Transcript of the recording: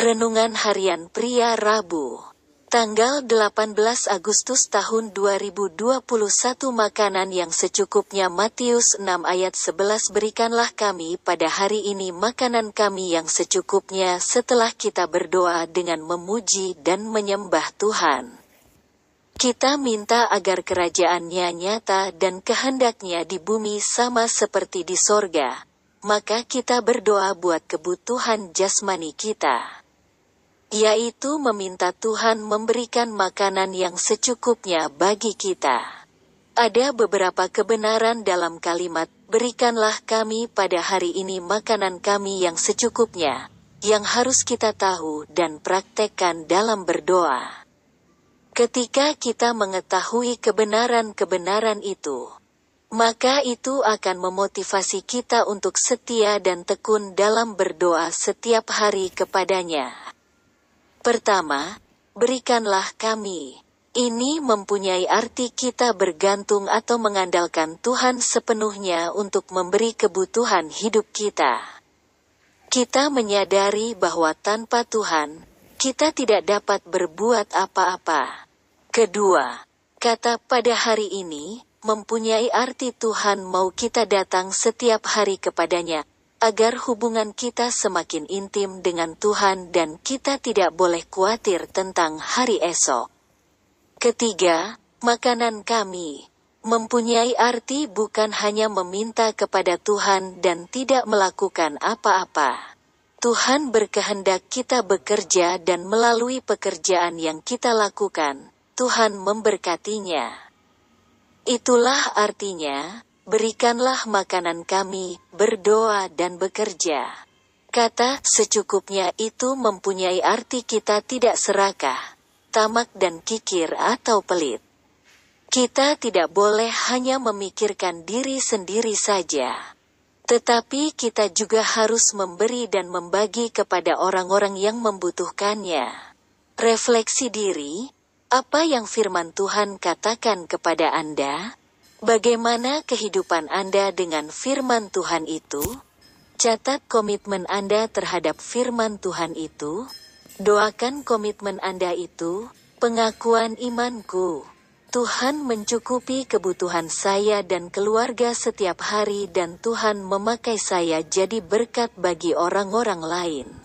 Renungan Harian Pria Rabu Tanggal 18 Agustus tahun 2021 Makanan yang secukupnya Matius 6 ayat 11 Berikanlah kami pada hari ini makanan kami yang secukupnya setelah kita berdoa dengan memuji dan menyembah Tuhan. Kita minta agar kerajaannya nyata dan kehendaknya di bumi sama seperti di sorga. Maka kita berdoa buat kebutuhan jasmani kita yaitu meminta Tuhan memberikan makanan yang secukupnya bagi kita. Ada beberapa kebenaran dalam kalimat, berikanlah kami pada hari ini makanan kami yang secukupnya, yang harus kita tahu dan praktekkan dalam berdoa. Ketika kita mengetahui kebenaran-kebenaran itu, maka itu akan memotivasi kita untuk setia dan tekun dalam berdoa setiap hari kepadanya. Pertama, berikanlah kami. Ini mempunyai arti kita bergantung atau mengandalkan Tuhan sepenuhnya untuk memberi kebutuhan hidup kita. Kita menyadari bahwa tanpa Tuhan, kita tidak dapat berbuat apa-apa. Kedua, kata pada hari ini mempunyai arti Tuhan mau kita datang setiap hari kepadanya, agar hubungan kita semakin intim dengan Tuhan dan kita tidak boleh khawatir tentang hari esok. Ketiga, makanan kami mempunyai arti bukan hanya meminta kepada Tuhan dan tidak melakukan apa-apa. Tuhan berkehendak kita bekerja dan melalui pekerjaan yang kita lakukan, Tuhan memberkatinya. Itulah artinya, Berikanlah makanan kami, berdoa dan bekerja. Kata secukupnya itu mempunyai arti kita tidak serakah, tamak dan kikir atau pelit. Kita tidak boleh hanya memikirkan diri sendiri saja. Tetapi kita juga harus memberi dan membagi kepada orang-orang yang membutuhkannya. Refleksi diri, apa yang firman Tuhan katakan kepada Anda? Bagaimana kehidupan Anda dengan firman Tuhan itu? Catat komitmen Anda terhadap firman Tuhan itu. Doakan komitmen Anda itu, pengakuan imanku. Tuhan mencukupi kebutuhan saya dan keluarga setiap hari dan Tuhan memakai saya jadi berkat bagi orang-orang lain.